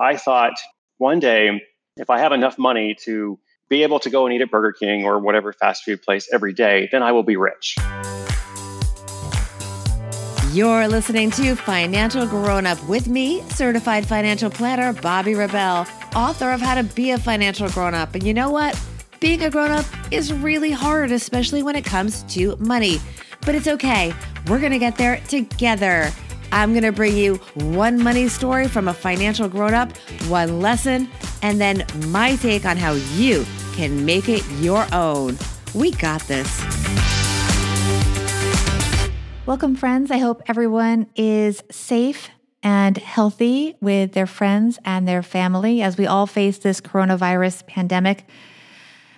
I thought one day, if I have enough money to be able to go and eat at Burger King or whatever fast food place every day, then I will be rich. You're listening to Financial Grown Up with me, certified financial planner Bobbi Rebell, author of How to Be a Financial Grown Up. And you know what? Being a grown up is really hard, especially when it comes to money. But it's okay. We're going to get there together. I'm going to bring you one money story from a financial grown up, one lesson, and then my take on how you can make it your own. We got this. Welcome, friends. I hope everyone is safe and healthy with their friends and their family as we all face this coronavirus pandemic.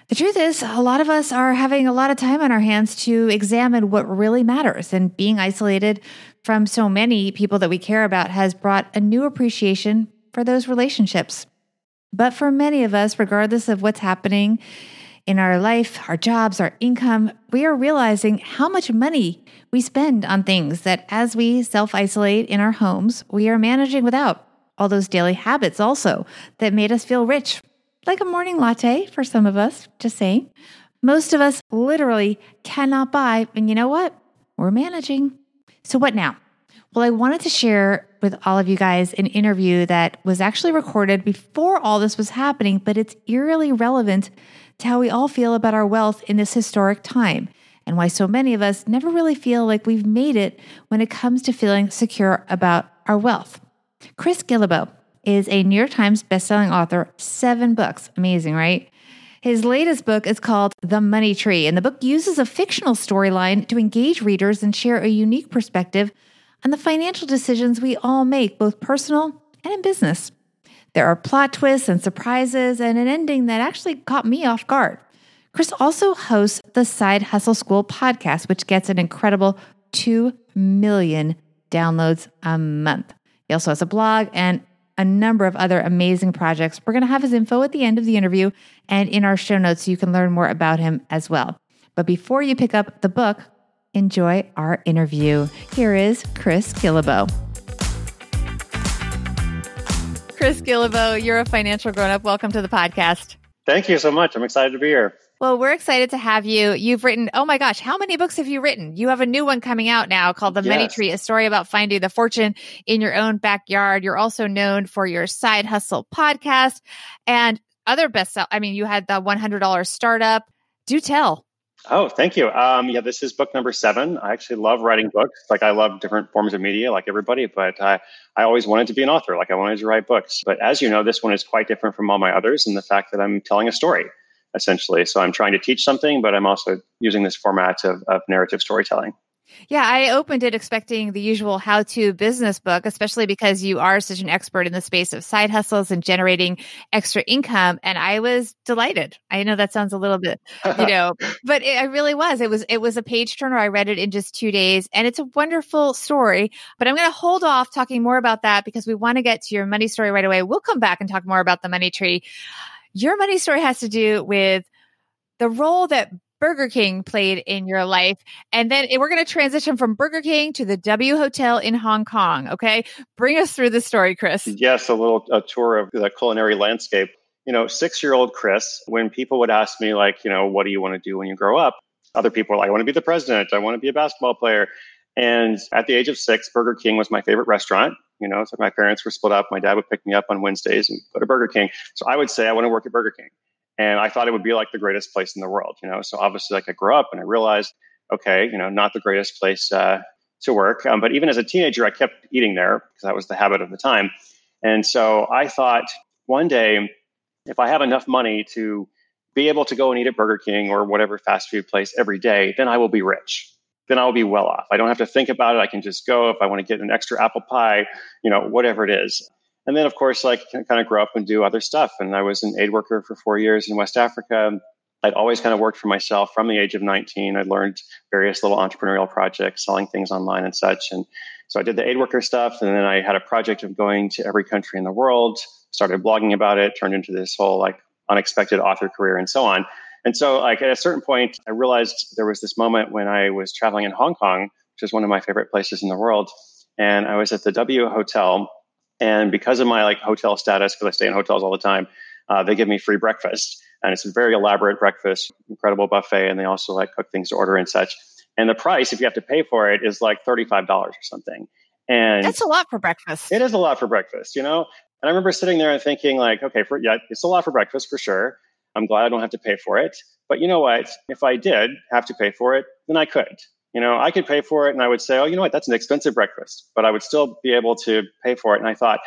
The truth is, a lot of us are having a lot of time on our hands to examine what really matters, and being isolated from so many people that we care about has brought a new appreciation for those relationships. But for many of us, regardless of what's happening in our life, our jobs, our income, we are realizing how much money we spend on things that as we self isolate in our homes, we are managing without all those daily habits also that made us feel rich like a morning latte for some of us, just saying. Most of us literally cannot buy. And you know what? We're managing. So, what now? Well, I wanted to share with all of you guys an interview that was actually recorded before all this was happening, but it's eerily relevant to how we all feel about our wealth in this historic time and why so many of us never really feel like we've made it when it comes to feeling secure about our wealth. Chris Guillebeau is a New York Times bestselling author, seven books. Amazing, right? His latest book is called The Money Tree, and the book uses a fictional storyline to engage readers and share a unique perspective on the financial decisions we all make, both personal and in business. There are plot twists and surprises, and an ending that actually caught me off guard. Chris also hosts the Side Hustle School podcast, which gets an incredible 2 million downloads a month. He also has a blog and a number of other amazing projects. We're going to have his info at the end of the interview and in our show notes so you can learn more about him as well. But before you pick up the book, enjoy our interview. Here is Chris Guillebeau. Chris Guillebeau, you're a financial grown up. Welcome to the podcast. Thank you so much. I'm excited to be here. Well, we're excited to have you. You've written, oh my gosh, how many books have you written? You have a new one coming out now called The yes. Money Tree, a story about finding the fortune in your own backyard. You're also known for your side hustle podcast and other best I mean, you had the $100 startup. Do tell. Oh, thank you. Um, yeah, this is book number seven. I actually love writing books. Like I love different forms of media, like everybody, but I, I always wanted to be an author. Like I wanted to write books. But as you know, this one is quite different from all my others in the fact that I'm telling a story essentially. So I'm trying to teach something, but I'm also using this format of, of narrative storytelling. Yeah, I opened it expecting the usual how to business book, especially because you are such an expert in the space of side hustles and generating extra income. And I was delighted. I know that sounds a little bit, you know, but it, it really was. It was, it was a page turner. I read it in just two days and it's a wonderful story. But I'm going to hold off talking more about that because we want to get to your money story right away. We'll come back and talk more about the money tree. Your money story has to do with the role that Burger King played in your life. And then we're going to transition from Burger King to the W Hotel in Hong Kong. Okay. Bring us through the story, Chris. Yes, a little a tour of the culinary landscape. You know, six year old Chris, when people would ask me, like, you know, what do you want to do when you grow up? Other people are like, I want to be the president. I want to be a basketball player. And at the age of six, Burger King was my favorite restaurant. You know, so my parents were split up. My dad would pick me up on Wednesdays and go to Burger King. So I would say I want to work at Burger King. And I thought it would be like the greatest place in the world, you know. So obviously, like I grew up and I realized, okay, you know, not the greatest place uh, to work. Um, but even as a teenager, I kept eating there because that was the habit of the time. And so I thought one day, if I have enough money to be able to go and eat at Burger King or whatever fast food place every day, then I will be rich then I'll be well off. I don't have to think about it. I can just go if I want to get an extra apple pie, you know, whatever it is. And then, of course, like kind of grow up and do other stuff. And I was an aid worker for four years in West Africa. I'd always kind of worked for myself from the age of 19. I'd learned various little entrepreneurial projects, selling things online and such. And so I did the aid worker stuff. And then I had a project of going to every country in the world, started blogging about it, turned into this whole like unexpected author career and so on. And so, like at a certain point, I realized there was this moment when I was traveling in Hong Kong, which is one of my favorite places in the world, and I was at the W Hotel, And because of my like hotel status, because I stay in hotels all the time, uh, they give me free breakfast. And it's a very elaborate breakfast, incredible buffet. And they also like cook things to order and such. And the price, if you have to pay for it, is like $35 or something. And that's a lot for breakfast. It is a lot for breakfast, you know? And I remember sitting there and thinking, like, okay, for yeah, it's a lot for breakfast for sure. I'm glad I don't have to pay for it. But you know what? If I did have to pay for it, then I could. You know, I could pay for it and I would say, oh, you know what? That's an expensive breakfast, but I would still be able to pay for it. And I thought,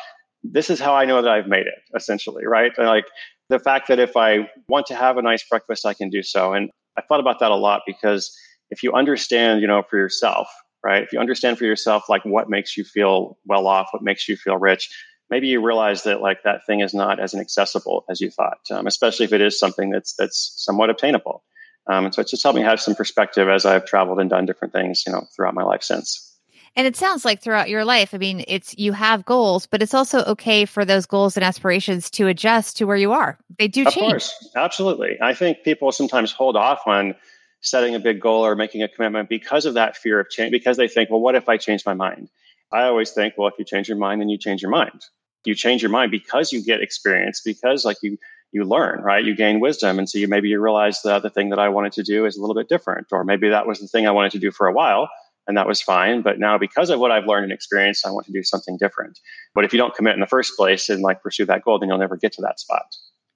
this is how I know that I've made it, essentially, right? Like the fact that if I want to have a nice breakfast, I can do so. And I thought about that a lot because if you understand, you know, for yourself, right? If you understand for yourself, like what makes you feel well off, what makes you feel rich, maybe you realize that like that thing is not as inaccessible as you thought, um, especially if it is something that's that's somewhat obtainable. Um, and so it's just helped me have some perspective as I've traveled and done different things, you know, throughout my life since. And it sounds like throughout your life, I mean, it's you have goals, but it's also okay for those goals and aspirations to adjust to where you are. They do of change. Course, absolutely. I think people sometimes hold off on setting a big goal or making a commitment because of that fear of change, because they think, well, what if I change my mind? I always think, well, if you change your mind, then you change your mind. You change your mind because you get experience, because like you you learn, right? You gain wisdom. And so you maybe you realize that the thing that I wanted to do is a little bit different, or maybe that was the thing I wanted to do for a while and that was fine. But now because of what I've learned and experienced, I want to do something different. But if you don't commit in the first place and like pursue that goal, then you'll never get to that spot.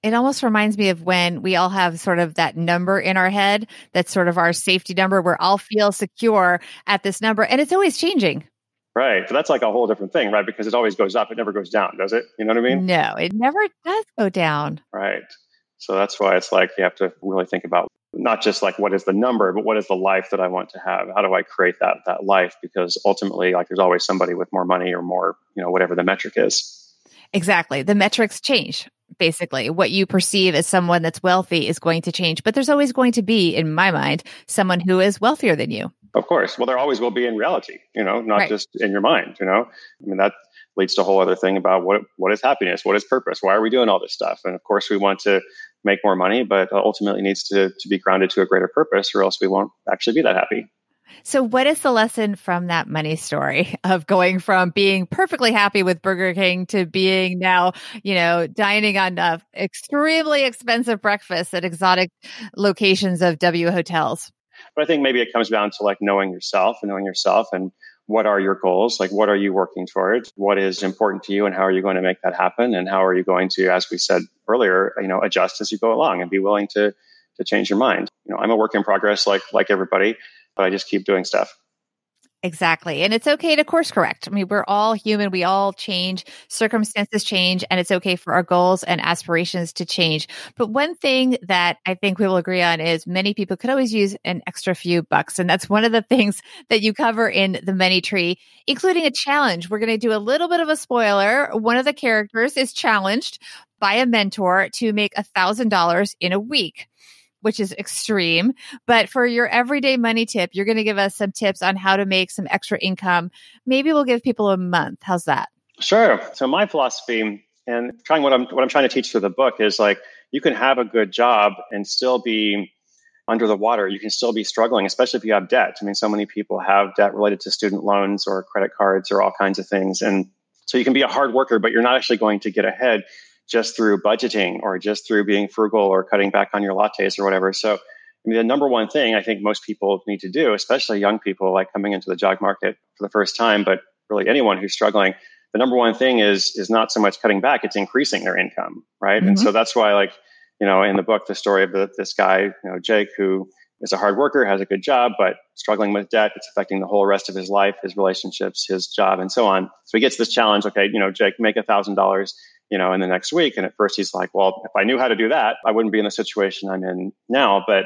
It almost reminds me of when we all have sort of that number in our head that's sort of our safety number where I'll feel secure at this number and it's always changing. Right. But that's like a whole different thing, right? Because it always goes up, it never goes down, does it? You know what I mean? No, it never does go down. Right. So that's why it's like you have to really think about not just like what is the number, but what is the life that I want to have? How do I create that that life? Because ultimately, like there's always somebody with more money or more, you know, whatever the metric is. Exactly. The metrics change. Basically, what you perceive as someone that's wealthy is going to change, but there's always going to be, in my mind, someone who is wealthier than you. Of course. Well, there always will be in reality, you know, not right. just in your mind, you know. I mean, that leads to a whole other thing about what what is happiness, what is purpose, why are we doing all this stuff? And of course, we want to make more money, but ultimately needs to to be grounded to a greater purpose, or else we won't actually be that happy. So, what is the lesson from that money story of going from being perfectly happy with Burger King to being now, you know, dining on uh, extremely expensive breakfasts at exotic locations of W hotels? But I think maybe it comes down to like knowing yourself and knowing yourself and what are your goals? Like, what are you working towards? What is important to you, and how are you going to make that happen? And how are you going to, as we said earlier, you know, adjust as you go along and be willing to to change your mind? You know, I'm a work in progress, like like everybody but I just keep doing stuff. Exactly. And it's okay to course correct. I mean, we're all human. We all change. Circumstances change, and it's okay for our goals and aspirations to change. But one thing that I think we will agree on is many people could always use an extra few bucks. And that's one of the things that you cover in the Money Tree, including a challenge. We're going to do a little bit of a spoiler. One of the characters is challenged by a mentor to make a thousand dollars in a week which is extreme. But for your everyday money tip, you're going to give us some tips on how to make some extra income. Maybe we'll give people a month. How's that? Sure. So my philosophy and trying what I'm what I'm trying to teach through the book is like you can have a good job and still be under the water. You can still be struggling, especially if you have debt. I mean, so many people have debt related to student loans or credit cards or all kinds of things. And so you can be a hard worker, but you're not actually going to get ahead just through budgeting or just through being frugal or cutting back on your lattes or whatever. So, I mean, the number one thing I think most people need to do, especially young people like coming into the job market for the first time, but really anyone who's struggling, the number one thing is is not so much cutting back; it's increasing their income, right? Mm-hmm. And so that's why, like, you know, in the book, the story of the, this guy, you know, Jake, who is a hard worker, has a good job, but struggling with debt. It's affecting the whole rest of his life, his relationships, his job, and so on. So he gets this challenge. Okay, you know, Jake, make a thousand dollars you know, in the next week. And at first he's like, well, if I knew how to do that, I wouldn't be in the situation I'm in now. But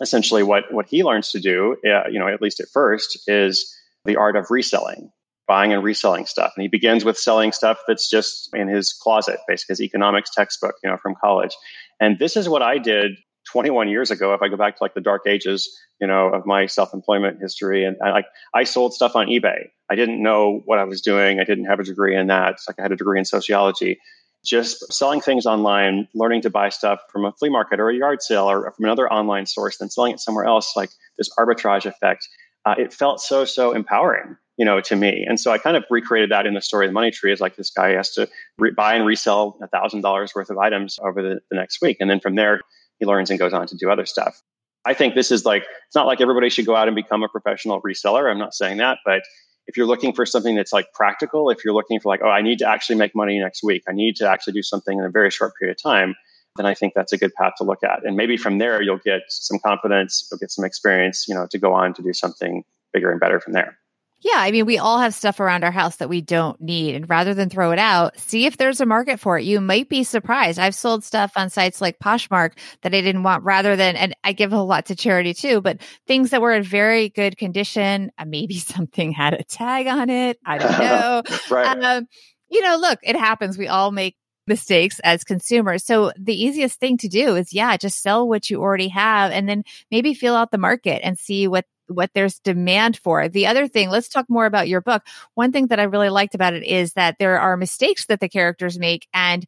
essentially what, what he learns to do, uh, you know, at least at first is the art of reselling, buying and reselling stuff. And he begins with selling stuff that's just in his closet, basically his economics textbook, you know, from college. And this is what I did 21 years ago, if I go back to like the dark ages, you know, of my self-employment history, and I, like I sold stuff on eBay. I didn't know what I was doing. I didn't have a degree in that. It's like I had a degree in sociology. Just selling things online, learning to buy stuff from a flea market or a yard sale or from another online source, then selling it somewhere else, like this arbitrage effect. Uh, it felt so so empowering you know, to me. And so I kind of recreated that in the story of the money tree is like this guy has to re- buy and resell a thousand dollars worth of items over the, the next week. And then from there, he learns and goes on to do other stuff. I think this is like, it's not like everybody should go out and become a professional reseller. I'm not saying that, but if you're looking for something that's like practical, if you're looking for like, oh, I need to actually make money next week, I need to actually do something in a very short period of time, then I think that's a good path to look at. And maybe from there, you'll get some confidence, you'll get some experience, you know, to go on to do something bigger and better from there. Yeah, I mean, we all have stuff around our house that we don't need. And rather than throw it out, see if there's a market for it. You might be surprised. I've sold stuff on sites like Poshmark that I didn't want rather than, and I give a lot to charity too, but things that were in very good condition. Uh, maybe something had a tag on it. I don't know. right. Um, you know, look, it happens. We all make mistakes as consumers. So the easiest thing to do is, yeah, just sell what you already have and then maybe feel out the market and see what what there's demand for. The other thing, let's talk more about your book. One thing that I really liked about it is that there are mistakes that the characters make and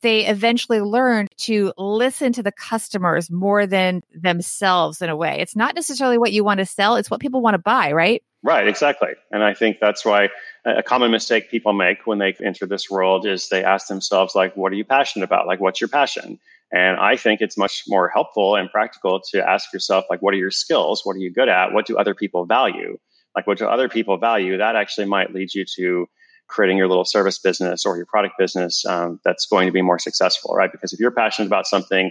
they eventually learn to listen to the customers more than themselves in a way. It's not necessarily what you want to sell, it's what people want to buy, right? Right, exactly. And I think that's why a common mistake people make when they enter this world is they ask themselves like what are you passionate about? Like what's your passion? And I think it's much more helpful and practical to ask yourself, like, what are your skills? What are you good at? What do other people value? Like, what do other people value? That actually might lead you to creating your little service business or your product business um, that's going to be more successful, right? Because if you're passionate about something,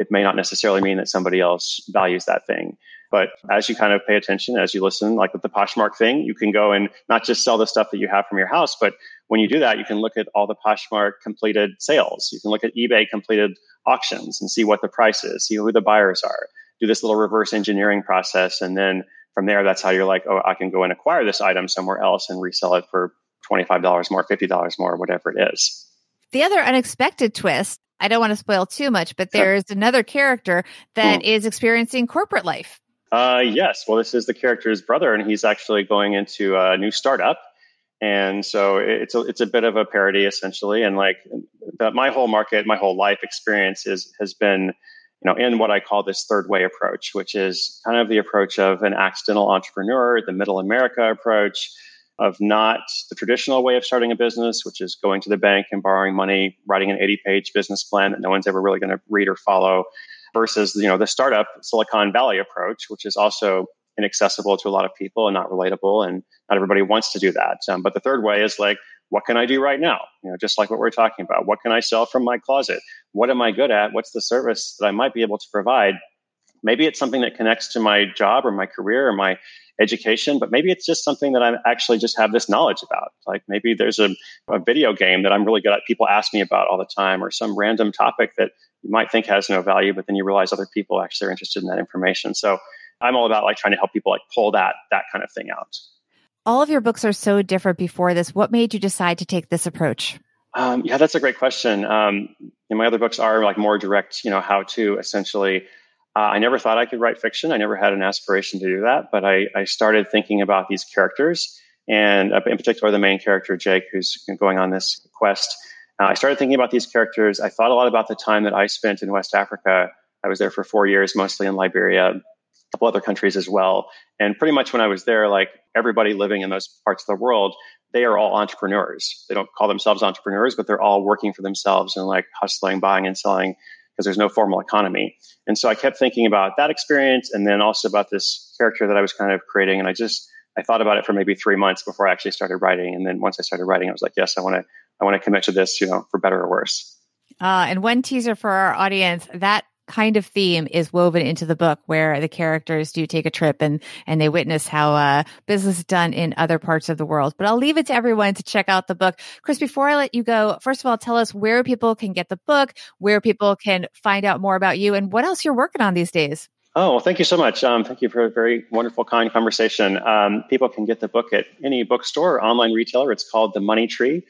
it may not necessarily mean that somebody else values that thing. But as you kind of pay attention, as you listen, like with the Poshmark thing, you can go and not just sell the stuff that you have from your house, but when you do that, you can look at all the Poshmark completed sales. You can look at eBay completed auctions and see what the price is, see who the buyers are, do this little reverse engineering process. And then from there, that's how you're like, oh, I can go and acquire this item somewhere else and resell it for $25 more, $50 more, whatever it is. The other unexpected twist, I don't want to spoil too much, but there's another character that mm. experiencing corporate life. Uh, yes. Well, this is the character's brother, and he's actually going into a new startup. And so it's a, it's a bit of a parody essentially. And like my whole market, my whole life experience is, has been, you know, in what I call this third way approach, which is kind of the approach of an accidental entrepreneur, the middle America approach of not the traditional way of starting a business, which is going to the bank and borrowing money, writing an 80 page business plan that no one's ever really going to read or follow versus, you know, the startup Silicon Valley approach, which is also inaccessible to a lot of people and not relatable and not everybody wants to do that. Um, but the third way is like what can i do right now? You know just like what we're talking about what can i sell from my closet? What am i good at? What's the service that i might be able to provide? Maybe it's something that connects to my job or my career or my education but maybe it's just something that i actually just have this knowledge about like maybe there's a, a video game that i'm really good at people ask me about all the time or some random topic that you might think has no value but then you realize other people actually are interested in that information so I'm all about like trying to help people like pull that that kind of thing out. All of your books are so different before this. What made you decide to take this approach? Um, yeah, that's a great question. Um, my other books are like more direct, you know, how to essentially. Uh, I never thought I could write fiction. I never had an aspiration to do that, but I, I started thinking about these characters, and uh, in particular, the main character Jake, who's going on this quest. Uh, I started thinking about these characters. I thought a lot about the time that I spent in West Africa. I was there for four years, mostly in Liberia, a couple other countries as well. And pretty much when I was there, like everybody living in those parts of the world, they are all entrepreneurs. They don't call themselves entrepreneurs, but they're all working for themselves and like hustling, buying and selling because there's no formal economy. And so I kept thinking about that experience and then also about this character that I was kind of creating. And I just, I thought about it for maybe three months before I actually started writing. And then once I started writing, I was like, yes, I want to, I want to commit to this, you know, for better or worse. Uh, and one teaser for our audience that kind of theme is woven into the book where the characters do take a trip and and they witness how uh, business is done in other parts of the world. But I'll leave it to everyone to check out the book. Chris, before I let you go, first of all, tell us where people can get the book, where people can find out more about you, and what else you're working on these days. Oh, well, thank you so much. Um, thank you for a very wonderful, kind conversation. Um, people can get the book at any bookstore or online retailer. It's called The Money Tree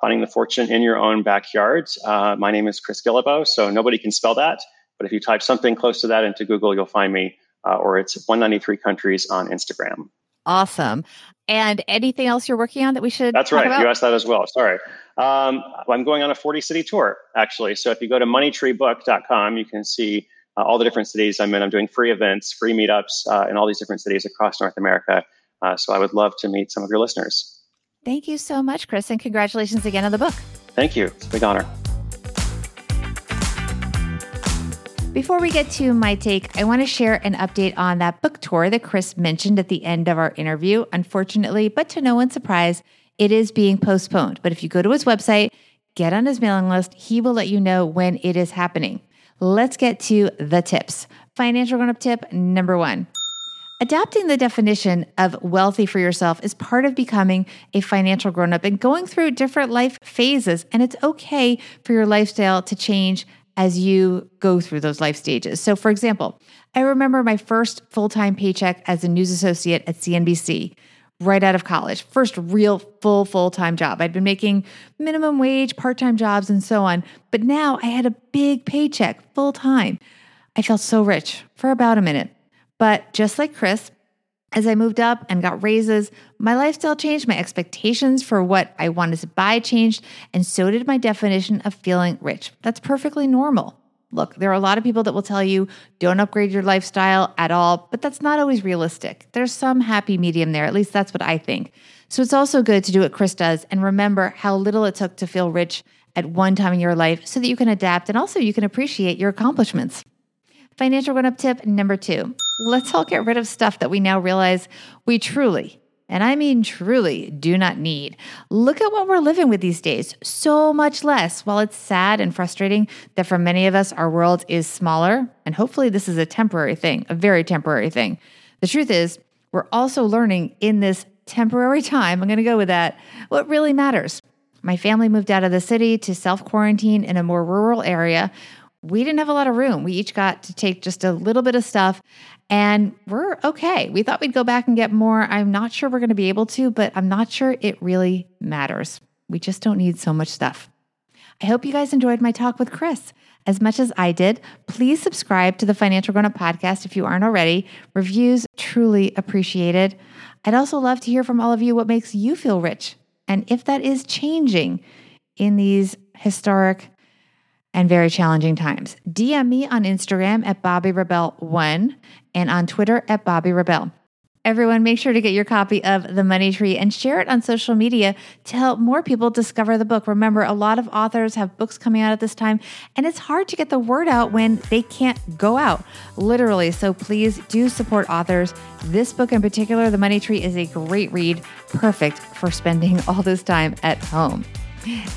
Finding the Fortune in Your Own Backyard. Uh, my name is Chris Guillebeau, so nobody can spell that. But if you type something close to that into Google, you'll find me, uh, or it's 193 countries on Instagram. Awesome. And anything else you're working on that we should? That's right. About? You asked that as well. Sorry. Um, I'm going on a 40 city tour, actually. So if you go to moneytreebook.com, you can see uh, all the different cities I'm in. I'm doing free events, free meetups uh, in all these different cities across North America. Uh, so I would love to meet some of your listeners. Thank you so much, Chris, and congratulations again on the book. Thank you. It's a big honor. Before we get to my take, I want to share an update on that book tour that Chris mentioned at the end of our interview. Unfortunately, but to no one's surprise, it is being postponed. But if you go to his website, get on his mailing list, he will let you know when it is happening. Let's get to the tips. Financial grown up tip number one. Adapting the definition of wealthy for yourself is part of becoming a financial grown up and going through different life phases. And it's okay for your lifestyle to change as you go through those life stages. So, for example, I remember my first full time paycheck as a news associate at CNBC right out of college. First real full full time job. I'd been making minimum wage, part time jobs, and so on. But now I had a big paycheck full time. I felt so rich for about a minute. But just like Chris, as I moved up and got raises, my lifestyle changed, my expectations for what I wanted to buy changed, and so did my definition of feeling rich. That's perfectly normal. Look, there are a lot of people that will tell you don't upgrade your lifestyle at all, but that's not always realistic. There's some happy medium there. At least that's what I think. So it's also good to do what Chris does and remember how little it took to feel rich at one time in your life so that you can adapt and also you can appreciate your accomplishments. Financial grown up tip number two let's all get rid of stuff that we now realize we truly, and I mean truly, do not need. Look at what we're living with these days so much less. While it's sad and frustrating that for many of us, our world is smaller, and hopefully this is a temporary thing, a very temporary thing. The truth is, we're also learning in this temporary time, I'm going to go with that, what really matters. My family moved out of the city to self quarantine in a more rural area we didn't have a lot of room. We each got to take just a little bit of stuff and we're okay. We thought we'd go back and get more. I'm not sure we're going to be able to, but I'm not sure it really matters. We just don't need so much stuff. I hope you guys enjoyed my talk with Chris as much as I did. Please subscribe to the Financial Grown Up podcast if you aren't already. Reviews truly appreciated. I'd also love to hear from all of you what makes you feel rich and if that is changing in these historic and very challenging times. DM me on Instagram at Bobbi Rebell1 and on Twitter at Bobbi Rebell. Everyone, make sure to get your copy of The Money Tree and share it on social media to help more people discover the book. Remember, a lot of authors have books coming out at this time, and it's hard to get the word out when they can't go out, literally. So please do support authors. This book in particular, The Money Tree, is a great read, perfect for spending all this time at home.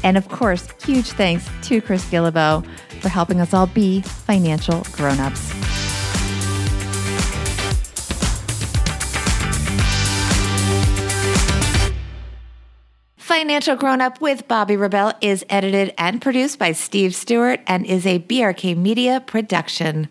And of course, huge thanks to Chris Guillebeau for helping us all be financial grown-ups. Financial Grown Up with Bobbi Rebell is edited and produced by Steve Stewart and is a BRK Media production.